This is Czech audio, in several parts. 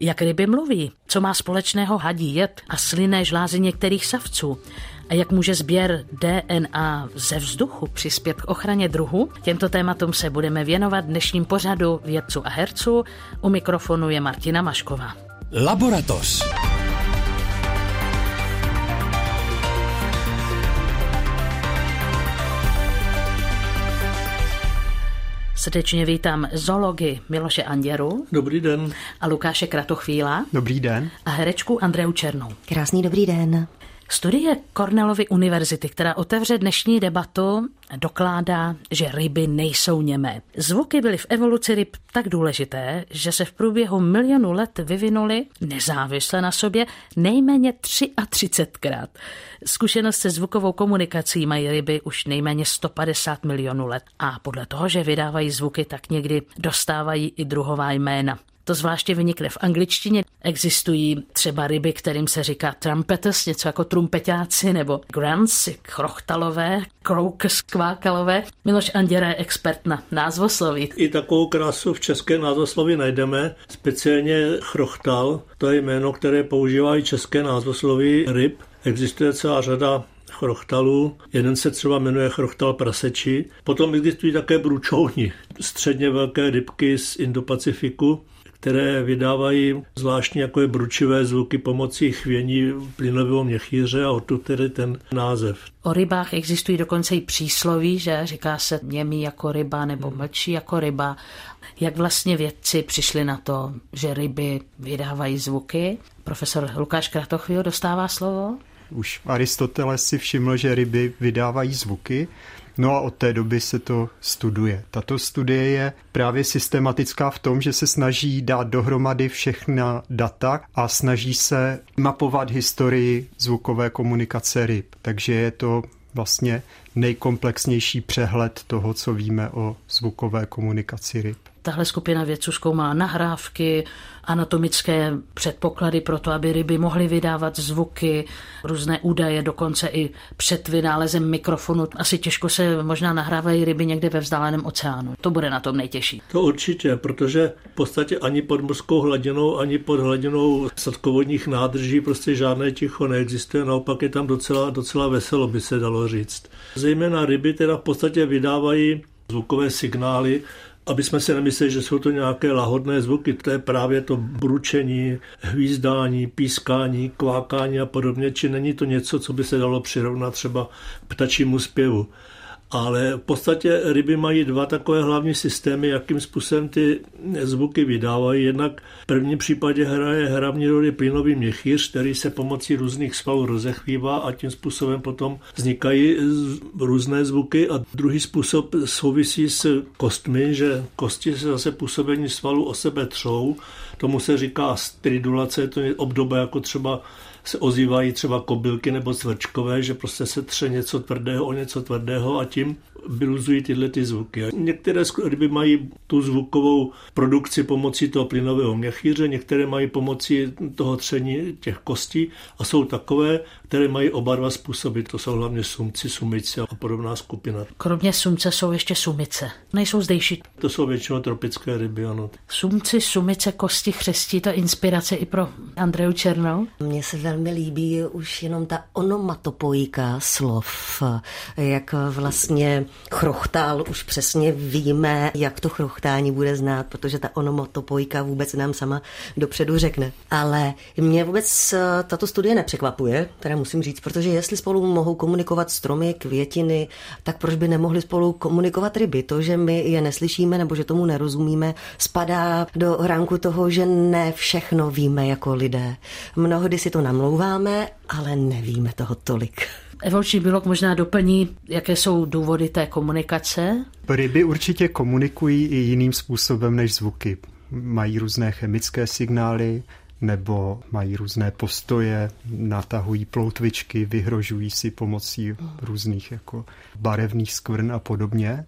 Jak ryby mluví, co má společného hadí jed a slinné žlázy některých savců a jak může sběr DNA ze vzduchu přispět k ochraně druhu. Těmto tématům se budeme věnovat dnešním pořadu vědců a herců. U mikrofonu je Martina Mašková. Laboratoř. Srdečně vítám zoology Miloše Anděru. Dobrý den. A Lukáše Kratochvíla. Dobrý den. A herečku Andreu Černou. Krásný dobrý den. Studie Cornellovy univerzity, která otevře dnešní debatu, dokládá, že ryby nejsou němé. Zvuky byly v evoluci ryb tak důležité, že se v průběhu milionu let vyvinuly nezávisle na sobě nejméně 33krát. Zkušenost se zvukovou komunikací mají ryby už nejméně 150 milionů let a podle toho, že vydávají zvuky, tak někdy dostávají i druhová jména. To zvláště vynikne v angličtině. Existují třeba ryby, kterým se říká trumpeters, něco jako trumpetáci, nebo grants, chrochtalové, crocus, kvákalové. Miloš Anděra je expert na názvosloví. I takovou krásu v české názvosloví najdeme, speciálně chrochtal, to je jméno, které používají české názvosloví ryb. Existuje celá řada chrochtalů. Jeden se třeba jmenuje chrochtal praseči. Potom existují také bručouni, středně velké rybky z Indopacifiku které vydávají zvláštní jako je bručivé zvuky pomocí chvění plynového měchýře a odtud tedy ten název. O rybách existují dokonce i přísloví, že říká se němý jako ryba nebo hmm. mlčí jako ryba. Jak vlastně vědci přišli na to, že ryby vydávají zvuky? Profesor Lukáš Kratochvíl dostává slovo. Už Aristoteles si všiml, že ryby vydávají zvuky No a od té doby se to studuje. Tato studie je právě systematická v tom, že se snaží dát dohromady všechna data a snaží se mapovat historii zvukové komunikace ryb. Takže je to vlastně nejkomplexnější přehled toho, co víme o zvukové komunikaci ryb. Tahle skupina vědců zkoumá nahrávky, anatomické předpoklady pro to, aby ryby mohly vydávat zvuky, různé údaje, dokonce i před vynálezem mikrofonu. Asi těžko se možná nahrávají ryby někde ve vzdáleném oceánu. To bude na tom nejtěžší. To určitě, protože v podstatě ani pod mořskou hladinou, ani pod hladinou sadkovodních nádrží prostě žádné ticho neexistuje, naopak je tam docela, docela veselo, by se dalo říct. Zejména ryby teda v podstatě vydávají zvukové signály, aby jsme si nemysleli, že jsou to nějaké lahodné zvuky. To je právě to bručení, hvízdání, pískání, kvákání a podobně, či není to něco, co by se dalo přirovnat třeba ptačímu zpěvu. Ale v podstatě ryby mají dva takové hlavní systémy, jakým způsobem ty zvuky vydávají. Jednak v prvním případě hraje hlavní roli plynový měchýř, který se pomocí různých svalů rozechvívá a tím způsobem potom vznikají různé zvuky. A druhý způsob souvisí s kostmi, že kosti se zase působení svalů o sebe třou. Tomu se říká stridulace, to je obdoba jako třeba se ozývají třeba kobylky nebo svrčkové, že prostě se tře něco tvrdého o něco tvrdého a tím vyluzují tyhle ty zvuky. Některé ryby mají tu zvukovou produkci pomocí toho plynového měchýře, některé mají pomocí toho tření těch kostí a jsou takové, které mají oba dva způsoby. To jsou hlavně sumci, sumice a podobná skupina. Kromě sumce jsou ještě sumice. Nejsou zdejší. To jsou většinou tropické ryby, ano. Sumci, sumice, kosti, chřestí, to inspirace i pro Andreu Černou? Mně se velmi líbí už jenom ta onomatopojika slov, jak vlastně chrochtal, už přesně víme, jak to chrochtání bude znát, protože ta onomatopojka vůbec nám sama dopředu řekne. Ale mě vůbec eh, tato studie nepřekvapuje, teda musím říct, protože jestli spolu mohou komunikovat stromy, květiny, tak proč by nemohli spolu komunikovat ryby? To, že my je neslyšíme nebo že tomu nerozumíme, spadá do ránku toho, že ne všechno víme jako lidé. Mnohdy si to namlouváme, ale nevíme toho tolik. Evoluční biolog možná doplní, jaké jsou důvody té komunikace. Ryby určitě komunikují i jiným způsobem než zvuky. Mají různé chemické signály, nebo mají různé postoje, natahují ploutvičky, vyhrožují si pomocí různých jako barevných skvrn a podobně.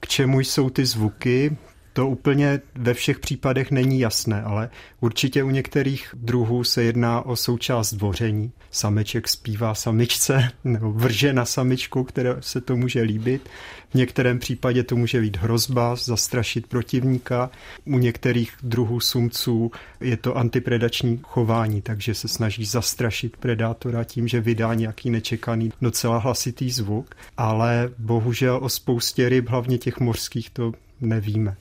K čemu jsou ty zvuky? To úplně ve všech případech není jasné, ale určitě u některých druhů se jedná o součást dvoření. Sameček zpívá samičce nebo vrže na samičku, které se to může líbit. V některém případě to může být hrozba, zastrašit protivníka. U některých druhů sumců je to antipredační chování, takže se snaží zastrašit predátora tím, že vydá nějaký nečekaný docela hlasitý zvuk. Ale bohužel o spoustě ryb, hlavně těch mořských, to nevíme.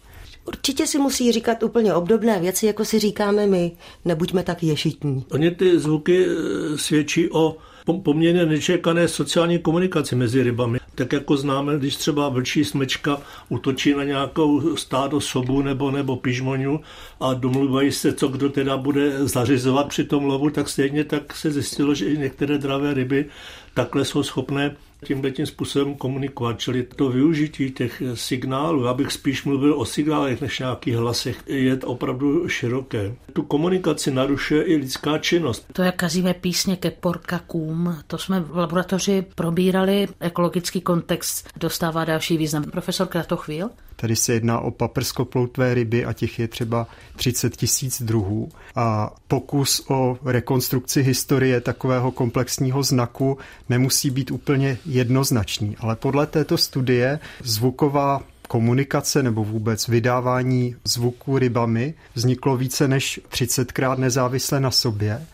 Určitě si musí říkat úplně obdobné věci, jako si říkáme my. Nebuďme tak ješitní. Oni ty zvuky eh, svědčí o poměrně nečekané sociální komunikaci mezi rybami. Tak jako známe, když třeba vlčí smečka utočí na nějakou stádo sobu nebo, nebo pižmoňu a domluvají se, co kdo teda bude zařizovat při tom lovu, tak stejně tak se zjistilo, že i některé dravé ryby takhle jsou schopné tímhle tím způsobem komunikovat. Čili to využití těch signálů, abych spíš mluvil o signálech než nějakých hlasech, je opravdu široké. Tu komunikaci narušuje i lidská činnost. To, jak kazíme písně ke porkakům, to jsme v laboratoři probírali, ekologický kontext dostává další význam. Profesor Kratochvíl? Tady se jedná o paprskoploutvé ryby a těch je třeba 30 tisíc druhů. A pokus o rekonstrukci historie takového komplexního znaku nemusí být úplně jednoznačný, ale podle této studie zvuková komunikace nebo vůbec vydávání zvuku rybami vzniklo více než 30krát nezávisle na sobě,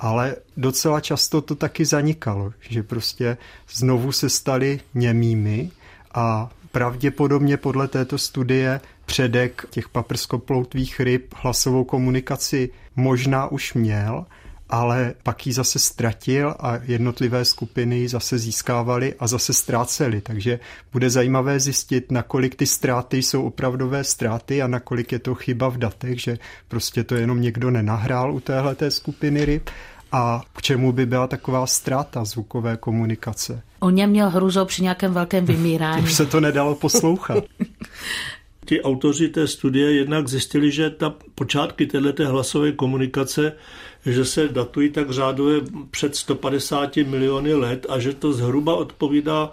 ale docela často to taky zanikalo, že prostě znovu se stali němými a pravděpodobně podle této studie předek těch paprskoploutvých ryb hlasovou komunikaci možná už měl, ale pak ji zase ztratil a jednotlivé skupiny ji zase získávaly a zase ztrácely. Takže bude zajímavé zjistit, nakolik ty ztráty jsou opravdové ztráty a nakolik je to chyba v datech, že prostě to jenom někdo nenahrál u téhle skupiny ryb a k čemu by byla taková ztráta zvukové komunikace. O něm měl hruzo při nějakém velkém vymírání. Už se to nedalo poslouchat. Ti autoři té studie jednak zjistili, že ta počátky této hlasové komunikace, že se datují tak řádově před 150 miliony let a že to zhruba odpovídá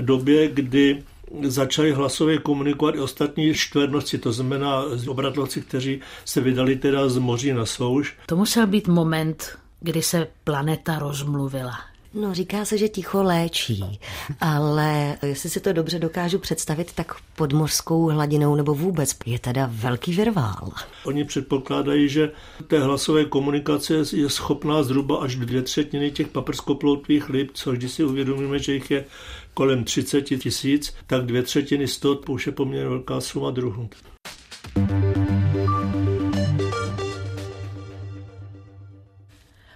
době, kdy začali hlasově komunikovat i ostatní čtvernosti, to znamená obratlovci, kteří se vydali teda z moří na souš. To musel být moment, kdy se planeta rozmluvila. No, říká se, že ticho léčí, ale jestli si to dobře dokážu představit, tak pod mořskou hladinou nebo vůbec je teda velký virvál. Oni předpokládají, že té hlasové komunikace je schopná zhruba až dvě třetiny těch paprskoploutvých ryb, což když si uvědomíme, že jich je kolem 30 tisíc, tak dvě třetiny z toho už je poměrně velká suma druhů.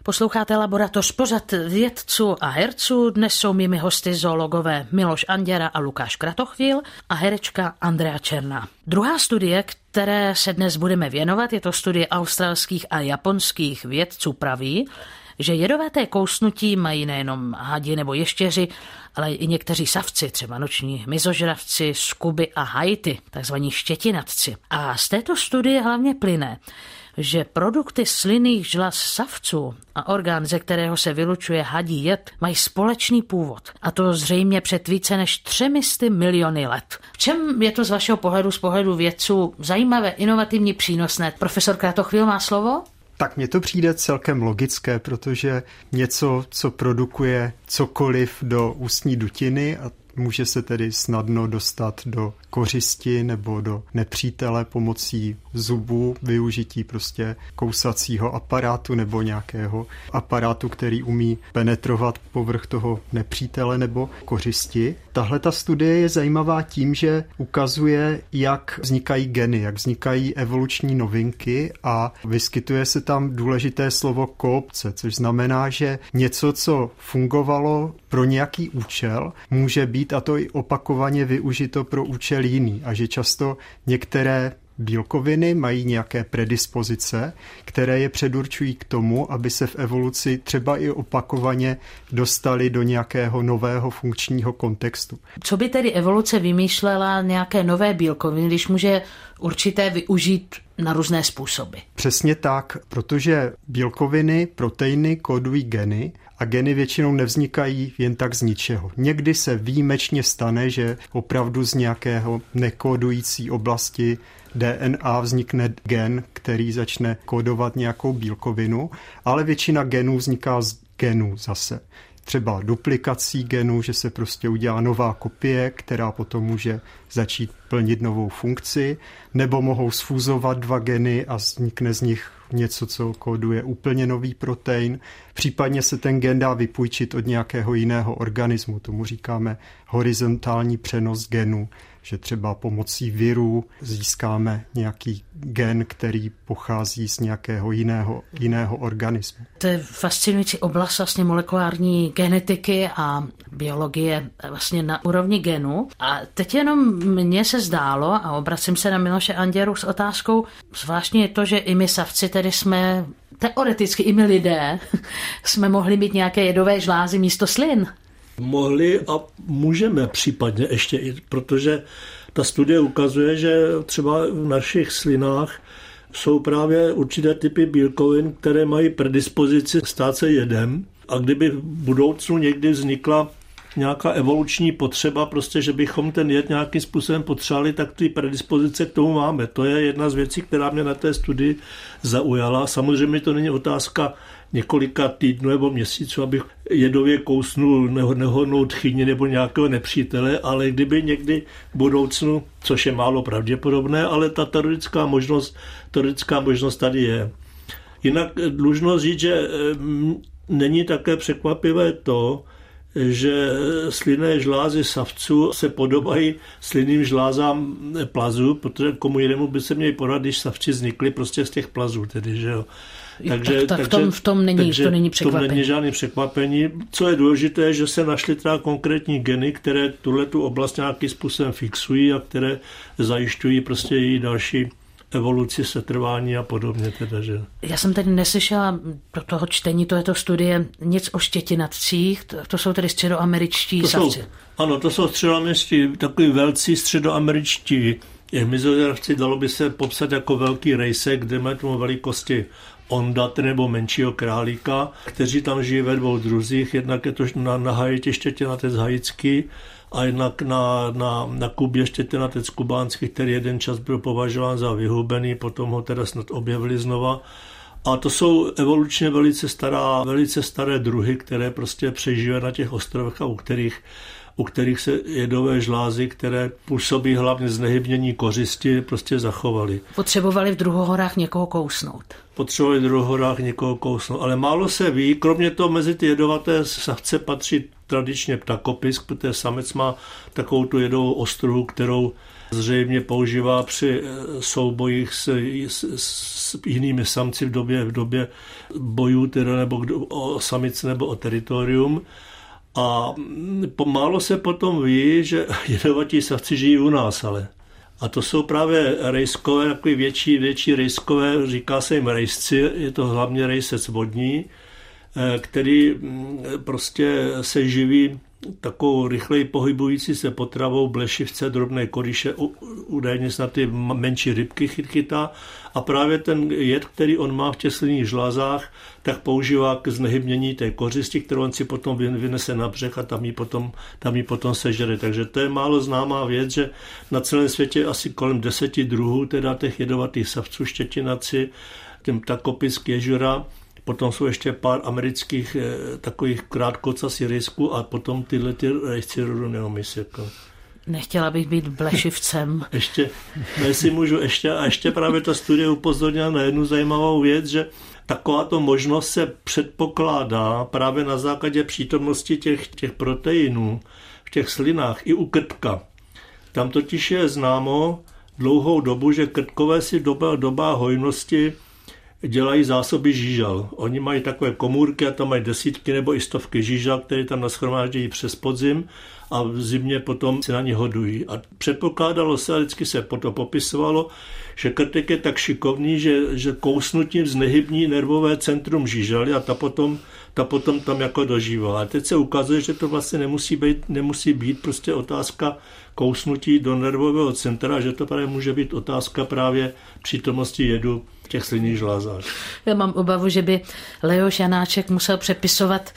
Posloucháte laboratoř pořad vědců a herců. Dnes jsou mými hosty zoologové Miloš Anděra a Lukáš Kratochvíl a herečka Andrea Černá. Druhá studie, které se dnes budeme věnovat, je to studie australských a japonských vědců praví, že jedovaté kousnutí mají nejenom hadi nebo ještěři, ale i někteří savci, třeba noční mizožravci, skuby a hajty, takzvaní štětinatci. A z této studie hlavně plyne, že produkty slinných žlaz savců a orgán, ze kterého se vylučuje hadí jed, mají společný původ. A to zřejmě před více než třemisty miliony let. V čem je to z vašeho pohledu, z pohledu vědců, zajímavé, inovativní, přínosné? Profesor Kratochvíl má slovo? Tak mně to přijde celkem logické, protože něco, co produkuje cokoliv do ústní dutiny a může se tedy snadno dostat do kořisti nebo do nepřítele pomocí zubů, využití prostě kousacího aparátu nebo nějakého aparátu, který umí penetrovat povrch toho nepřítele nebo kořisti. Tahle ta studie je zajímavá tím, že ukazuje, jak vznikají geny, jak vznikají evoluční novinky a vyskytuje se tam důležité slovo koopce, což znamená, že něco, co fungovalo pro nějaký účel, může být a to i opakovaně využito pro účel jiný a že často některé bílkoviny mají nějaké predispozice, které je předurčují k tomu, aby se v evoluci třeba i opakovaně dostali do nějakého nového funkčního kontextu. Co by tedy evoluce vymýšlela nějaké nové bílkoviny, když může určité využít na různé způsoby. Přesně tak, protože bílkoviny, proteiny kódují geny a geny většinou nevznikají jen tak z ničeho. Někdy se výjimečně stane, že opravdu z nějakého nekódující oblasti DNA vznikne gen, který začne kódovat nějakou bílkovinu, ale většina genů vzniká z genů zase třeba duplikací genů, že se prostě udělá nová kopie, která potom může začít plnit novou funkci, nebo mohou sfúzovat dva geny a vznikne z nich něco, co kóduje úplně nový protein. Případně se ten gen dá vypůjčit od nějakého jiného organismu, tomu říkáme horizontální přenos genů že třeba pomocí virů získáme nějaký gen, který pochází z nějakého jiného, jiného organismu. To je fascinující oblast vlastně molekulární genetiky a biologie vlastně na úrovni genu. A teď jenom mně se zdálo, a obracím se na Miloše Anděru s otázkou, zvláštně je to, že i my savci tedy jsme teoreticky i my lidé jsme mohli mít nějaké jedové žlázy místo slin. Mohli a můžeme případně ještě, protože ta studie ukazuje, že třeba v našich slinách jsou právě určité typy bílkovin, které mají predispozici stát se jedem. A kdyby v budoucnu někdy vznikla nějaká evoluční potřeba, prostě, že bychom ten jed nějakým způsobem potřebovali, tak ty predispozice k tomu máme. To je jedna z věcí, která mě na té studii zaujala. Samozřejmě to není otázka několika týdnů nebo měsíců, abych jedově kousnul nehodnou tchyni nebo nějakého nepřítele, ale kdyby někdy v budoucnu, což je málo pravděpodobné, ale ta teoretická možnost, teoretická možnost tady je. Jinak dlužno říct, že mm, není také překvapivé to, že slinné žlázy savců se podobají slinným žlázám plazu, protože komu jinému by se měli poradit, když savci vznikly prostě z těch plazů, tedy, že jo. Takže, tak, tak takže, v, tom, v tom není, takže to není překvapení. V tom není žádný překvapení. Co je důležité, že se našly teda konkrétní geny, které tuhle tu oblast nějakým způsobem fixují a které zajišťují prostě její další evoluci, setrvání a podobně. Teda, že. Já jsem tady neslyšela do toho čtení tohoto studie nic o štětinatcích, to, to jsou tedy středoameričtí to savci. Jsou, ano, to jsou středoameričtí, takový velcí středoameričtí Mizodravci dalo by se popsat jako velký rejsek, kde mají tomu velikosti ondat nebo menšího králíka, kteří tam žijí ve dvou druzích. Jednak je to na, na Haiti štětinatec hajický a jednak na, na, na Kubě štětinatec kubánský, který jeden čas byl považován za vyhubený, potom ho teda snad objevili znova. A to jsou evolučně velice, stará, velice staré druhy, které prostě přežívají na těch ostrovech a u kterých u kterých se jedové žlázy, které působí hlavně znehybnění kořisti, prostě zachovaly. Potřebovali v druhohorách někoho kousnout. Potřebovali v druhohorách někoho kousnout. Ale málo se ví, kromě toho mezi ty jedovaté savce patří tradičně ptakopisk, protože samec má takovou tu jedovou ostruhu, kterou zřejmě používá při eh, soubojích s, s, s jinými samci v době, v době bojů, teda nebo o samice nebo o teritorium. A pomálo se potom ví, že jedovatí savci žijí u nás, ale. A to jsou právě rejskové, takový větší, větší rejskové, říká se jim rejsci, je to hlavně rejsec vodní, eh, který mm, prostě se živí takovou rychleji pohybující se potravou blešivce, drobné koryše, údajně snad ty menší rybky chytá a právě ten jed, který on má v těch slinných žlázách, tak používá k znehybnění té kořisti, kterou on si potom vynese na břeh a tam ji potom, tam ji potom sežere. Takže to je málo známá věc, že na celém světě asi kolem deseti druhů teda těch jedovatých savců štětinaci, tím takopisk ježura, Potom jsou ještě pár amerických eh, takových krátkocasí rejsků a potom tyhle ty rejsci rodu neomis. Jako. Nechtěla bych být blešivcem. ještě, jestli můžu, ještě, a ještě právě ta studie upozornila na jednu zajímavou věc, že takováto možnost se předpokládá právě na základě přítomnosti těch, těch proteinů v těch slinách i u krtka. Tam totiž je známo dlouhou dobu, že krtkové si doba, doba hojnosti dělají zásoby žížal. Oni mají takové komůrky a tam mají desítky nebo i stovky žížal, které tam naschromáždějí přes podzim a v zimě potom si na ně hodují. A předpokládalo se, a vždycky se potom popisovalo, že krtek je tak šikovný, že, že kousnutím znehybní nervové centrum žížaly a ta potom, ta potom tam jako dožívá. A teď se ukazuje, že to vlastně nemusí být, nemusí být prostě otázka kousnutí do nervového centra, že to právě může být otázka právě přítomnosti jedu těch slinných žlázách. Já mám obavu, že by Leo Janáček musel přepisovat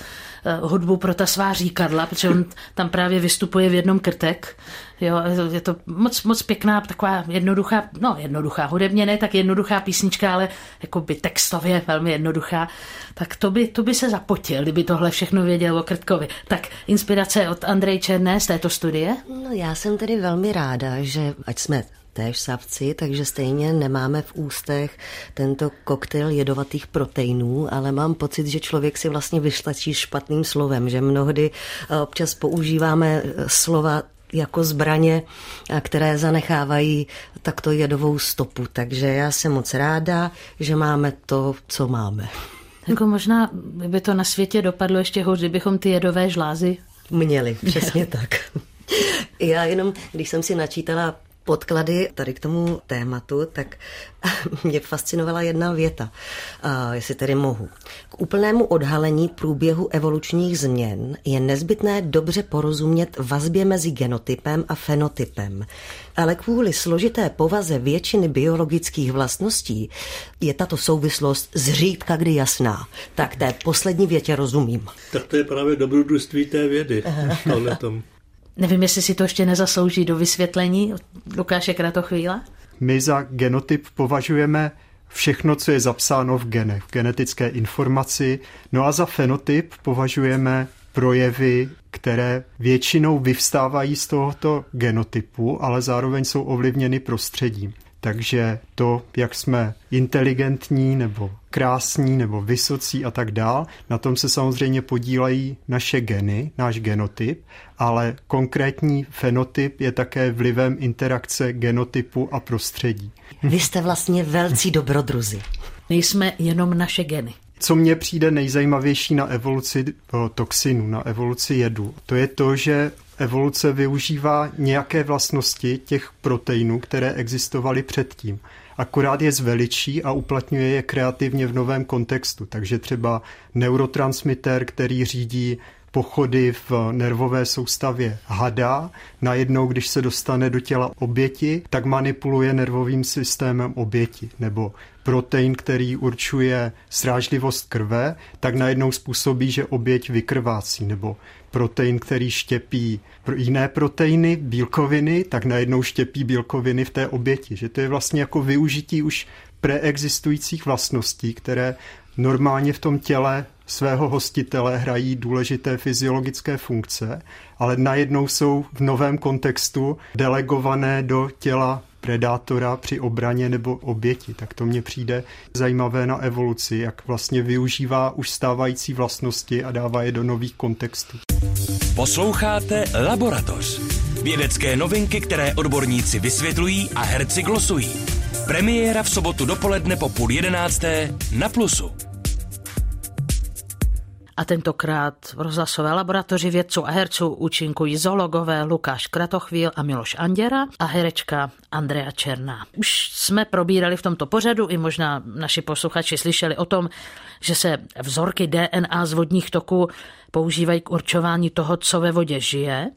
Eh, hudbu pro ta svá říkadla, protože on tam právě vystupuje v jednom krtek. Jo, je to moc, moc pěkná, taková jednoduchá, no jednoduchá, hudebně ne tak jednoduchá písnička, ale jako by textově velmi jednoduchá. Tak to by, to by se zapotil, kdyby tohle všechno věděl o Krtkovi. Tak inspirace od Andrej Černé z této studie? No já jsem tedy velmi ráda, že ať jsme též savci, takže stejně nemáme v ústech tento koktejl jedovatých proteinů, ale mám pocit, že člověk si vlastně vyštačí špatným slovem, že mnohdy eh, občas používáme eh, slova jako zbraně, které zanechávají takto jedovou stopu. Takže já jsem moc ráda, že máme to, co máme. Jako možná by to na světě dopadlo ještě hůř, kdybychom ty jedové žlázy měli. Přesně tak. Já jenom, když jsem si načítala podklady tady k tomu tématu, tak mě fascinovala jedna věta, jestli tedy mohu. K úplnému odhalení průběhu evolučních změn je nezbytné dobře porozumět vazbě mezi genotypem a fenotypem. Ale kvůli složité povaze většiny biologických vlastností je tato souvislost zřídka kdy jasná. Tak té poslední větě rozumím. Tak to je právě dobrodružství té vědy. tom. Nevím, jestli si to ještě nezaslouží do vysvětlení Lukáše Kratochvíla. My za genotyp považujeme všechno, co je zapsáno v genech, v genetické informaci. No a za fenotyp považujeme projevy, které většinou vyvstávají z tohoto genotypu, ale zároveň jsou ovlivněny prostředím. Takže to, jak jsme inteligentní nebo krásní nebo vysocí a tak dál, na tom se samozřejmě podílejí naše geny, náš genotyp, ale konkrétní fenotyp je také vlivem interakce genotypu a prostředí. Vy jste vlastně velcí dobrodruzi. Nejsme jenom naše geny. Co mně přijde nejzajímavější na evoluci toxinu, na evoluci jedu, to je to, že evoluce využívá nějaké vlastnosti těch proteinů, které existovaly předtím. Akorát je zveličí a uplatňuje je kreativně v novém kontextu. Takže třeba neurotransmitter, který řídí pochody v nervové soustavě hada, najednou, když se dostane do těla oběti, tak manipuluje nervovým systémem oběti. Nebo protein, který určuje srážlivost krve, tak najednou způsobí, že oběť vykrvácí. Nebo protein, který štěpí jiné proteiny, bílkoviny, tak najednou štěpí bílkoviny v té oběti. Že to je vlastně jako využití už preexistujících vlastností, které normálně v tom těle svého hostitele hrají důležité fyziologické funkce, ale najednou jsou v novém kontextu delegované do těla predátora při obraně nebo oběti. Tak to mně přijde zajímavé na evoluci, jak vlastně využívá už stávající vlastnosti a dává je do nových kontextů. Posloucháte Laboratoř. Vědecké novinky, které odborníci vysvětlují a herci glosují. Premiéra v sobotu dopoledne po půl jedenácté na Plusu a tentokrát v rozhlasové laboratoři vědců a herců účinkují zoologové Lukáš Kratochvíl a Miloš Anděra a herečka Andrea Černá. Už jsme probírali v tomto pořadu i možná naši posluchači slyšeli o tom, že se vzorky DNA z vodních toků používají k určování toho, co ve vodě žije,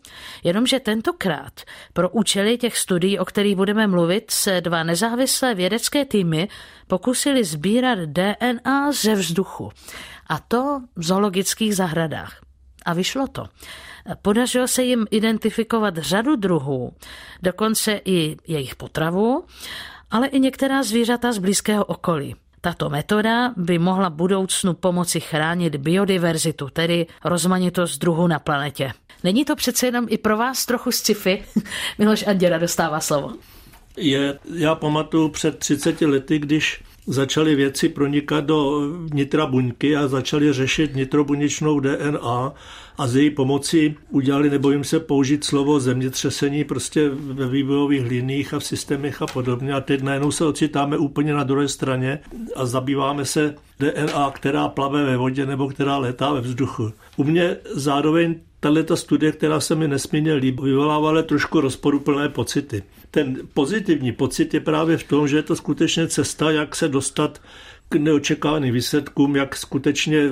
jenomže tentokrát pro účely těch studií, o kterých budeme mluvit, se dva nezávislé vědecké týmy pokusili sbírat DNA ze vzduchu. A to v zoologických zahradách. A vyšlo to. Podařilo se jim identifikovat řadu druhů, dokonce i jejich potravu, ale i některá zvířata z blízkého okolí. Tato metoda by mohla budoucnu pomoci chránit biodiverzitu, tedy rozmanitost druhů na planetě. Není to přece jenom i pro vás trochu sci-fi? Miloš Anděra dostává slovo. Je, já pamatuju před 30 lety, když začaly věci pronikat do nitra buňky a začaly řešit nitrobuněčnou DNA a z její pomoci udělali, nebojím se použít slovo zemětřesení prostě ve vývojových liních a v systémech a podobně. A teď najednou se ocitáme úplně na druhé straně a zabýváme se DNA, která plave ve vodě nebo která letá ve vzduchu. U mě zároveň tato studie, která se mi nesmírně líbí, vyvolávala trošku rozporuplné pocity. Ten pozitivní pocit je právě v tom, že je to skutečně cesta, jak se dostat k neočekávaným výsledkům, jak skutečně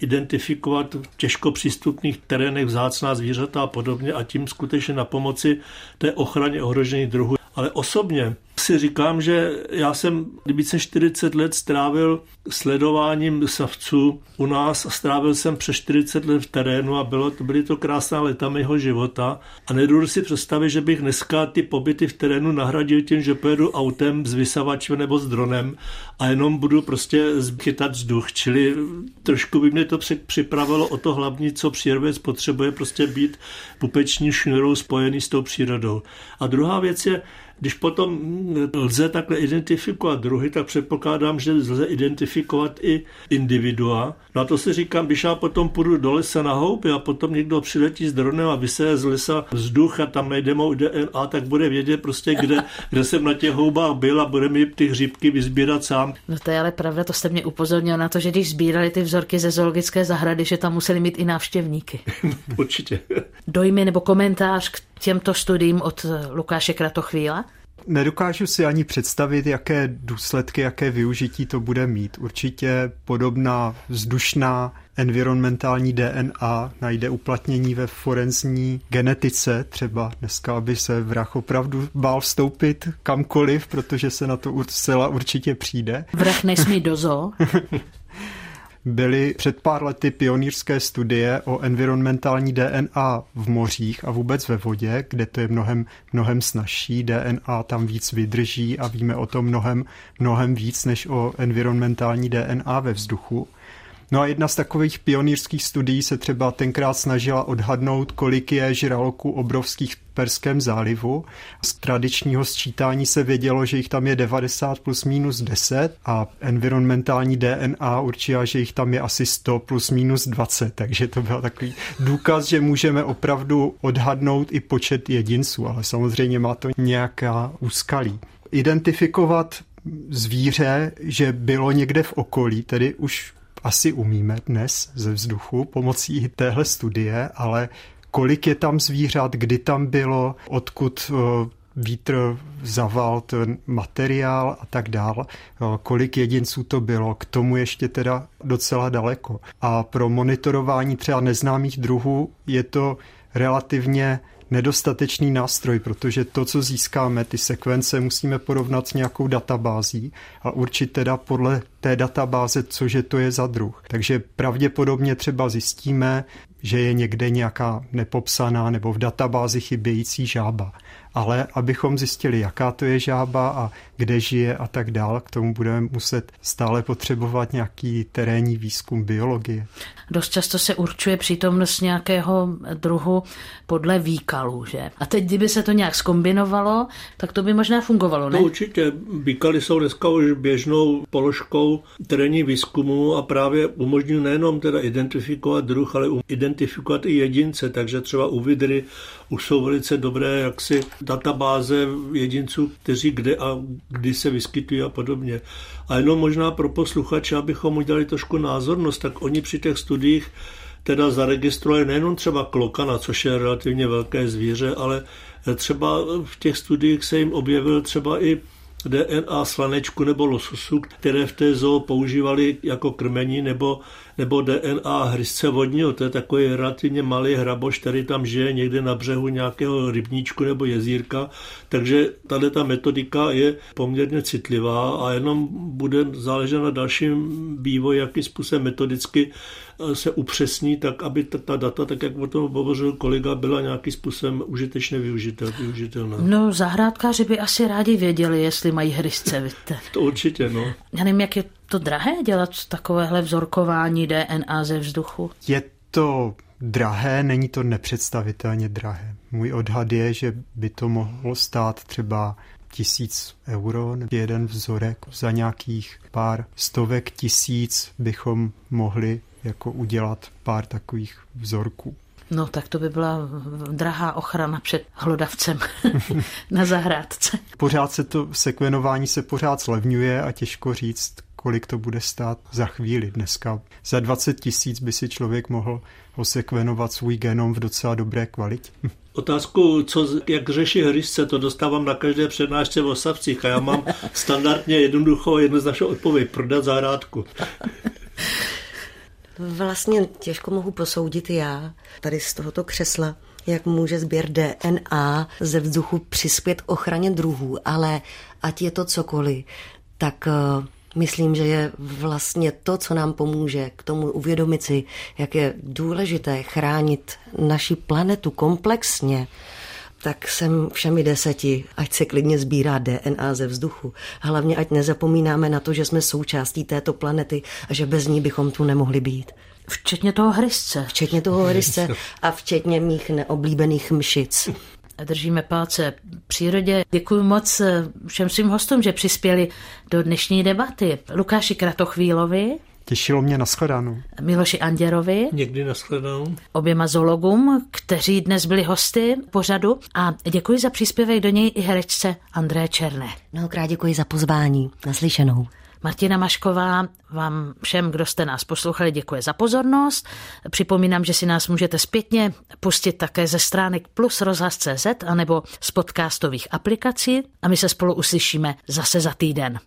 identifikovat v těžko přístupných terénech vzácná zvířata a podobně a tím skutečně na pomoci té ochraně ohrožených druhů. Ale osobně si říkám, že já jsem více 40 let strávil sledováním savců u nás a strávil jsem přes 40 let v terénu a bylo, to byly to krásná leta mého života a nedovedu si představit, že bych dneska ty pobyty v terénu nahradil tím, že pojedu autem s vysavačem nebo s dronem a jenom budu prostě chytat vzduch, čili trošku by mě to připravilo o to hlavní, co přírodec potřebuje prostě být pupeční šňůrou spojený s tou přírodou. A druhá věc je, když potom lze takhle identifikovat druhy, tak předpokládám, že lze identifikovat i individua. No a to si říkám, když já potom půjdu do lesa na houby a potom někdo přiletí s dronem a vyseje z lesa vzduch a tam najde mou DNA, tak bude vědět prostě, kde, kde jsem na těch houbách byl a bude mi ty hříbky vyzbírat sám. No to je ale pravda, to jste mě upozornil na to, že když sbírali ty vzorky ze zoologické zahrady, že tam museli mít i návštěvníky. Určitě. Dojmy nebo komentář k těmto studiím od Lukáše Kratochvíla? Nedokážu si ani představit, jaké důsledky, jaké využití to bude mít. Určitě podobná vzdušná environmentální DNA najde uplatnění ve forenzní genetice, třeba dneska, aby se vrah opravdu bál vstoupit kamkoliv, protože se na to zcela určitě přijde. Vrah nesmí do zoo. byly před pár lety pionýrské studie o environmentální DNA v mořích a vůbec ve vodě, kde to je mnohem, mnohem snažší. DNA tam víc vydrží a víme o tom mnohem, mnohem víc než o environmentální DNA ve vzduchu. No a jedna z takových pionýrských studií se třeba tenkrát snažila odhadnout, kolik je žraloků obrovských v Perském zálivu. Z tradičního sčítání se vědělo, že jich tam je 90 plus minus 10 a environmentální DNA určila, že jich tam je asi 100 plus minus 20, takže to byl takový důkaz, že můžeme opravdu odhadnout i počet jedinců, ale samozřejmě má to nějaká úskalí. Identifikovat zvíře, že bylo někde v okolí, tedy už asi umíme dnes ze vzduchu pomocí téhle studie, ale kolik je tam zvířat, kdy tam bylo, odkud eh, vítr zaval ten materiál a tak dál, eh, kolik jedinců to bylo, k tomu ještě teda docela daleko. A pro monitorování třeba neznámých druhů je to relativně nedostatečný nástroj, protože to, co získáme, ty sekvence musíme porovnat s nějakou databází a určit teda podle té databáze, cože to je za druh. Takže pravděpodobně třeba zjistíme, že je někde nějaká nepopsaná nebo v databázi chybějící žába ale abychom zjistili, jaká to je žába a kde žije a tak dál, k tomu budeme muset stále potřebovat nějaký terénní výzkum biologie. Dost často se určuje přítomnost nějakého druhu podle výkalu, že? A teď, kdyby se to nějak skombinovalo, tak to by možná fungovalo, ne? No určitě. Výkaly jsou dneska už běžnou položkou terénní výzkumu a právě umožňují nejenom teda identifikovat druh, ale identifikovat i jedince, takže třeba u vidry už jsou velice dobré jaksi databáze jedinců, kteří kde a kdy se vyskytují a podobně. A jenom možná pro posluchače, abychom udělali trošku názornost, tak oni při těch studiích teda zaregistrovali nejenom třeba klokana, což je relativně velké zvíře, ale třeba v těch studiích se jim objevil třeba i DNA slanečku nebo lososu, které v té zoo používali jako krmení, nebo, nebo DNA hryzce vodního, to je takový relativně malý hraboš, který tam žije někde na břehu nějakého rybníčku nebo jezírka, takže tady ta metodika je poměrně citlivá a jenom bude záležet na dalším vývoji, jakým způsobem metodicky se upřesní tak, aby ta, ta data, tak jak o tom hovořil kolega, byla nějakým způsobem užitečně využitel, využitelná. No, zahrádkáři by asi rádi věděli, jestli mají hryzce, víte. to určitě, no. Já nevím, jak je to drahé dělat takovéhle vzorkování DNA ze vzduchu. Je to drahé, není to nepředstavitelně drahé. Můj odhad je, že by to mohlo stát třeba tisíc euro, jeden vzorek za nějakých pár stovek tisíc bychom mohli jako udělat pár takových vzorků. No tak to by byla drahá ochrana před hlodavcem na zahrádce. Pořád se to sekvenování se pořád zlevňuje a těžko říct, kolik to bude stát za chvíli. Dneska za 20 tisíc by si člověk mohl osekvenovat svůj genom v docela dobré kvalitě. Otázku, co, jak řeší hryzce, to dostávám na každé přednášce v Osavcích a já mám standardně jednoduchou jednoznačnou odpověď, prodat zahrádku. Vlastně těžko mohu posoudit já tady z tohoto křesla, jak může sběr DNA ze vzduchu přispět k ochraně druhů, ale ať je to cokoliv, tak eh, myslím, že je vlastně to, co nám pomůže k tomu uvědomit si, jak je důležité chránit naši planetu komplexně, tak jsem všemi deseti, ať se klidně sbírá DNA ze vzduchu. Hlavně ať nezapomínáme na to, že jsme součástí této planety a že bez ní bychom tu nemohli být. Včetně toho hryzce. Včetně toho hryzce a včetně mých neoblíbených mšic. Držíme palce přírodě. Děkuji moc všem svým hostům, že přispěli do dnešní debaty. Lukáši Kratochvílovi, Těšilo mě na shledanou. Miloši Anděrovi. Někdy na shledanou. Oběma zoologům, kteří dnes byli hosty pořadu. A děkuji za příspěvek do něj i herečce André Černé. Mnohokrát děkuji za pozvání. Naslyšenou. Martina Mašková vám všem, kdo jste nás poslouchali, děkuje za pozornost. Připomínám, že si nás můžete zpětně pustit také ze stránek plus rozhlas.cz anebo z podcastových aplikací a my se spolu uslyšíme zase za týden.